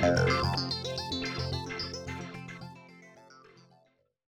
Bye.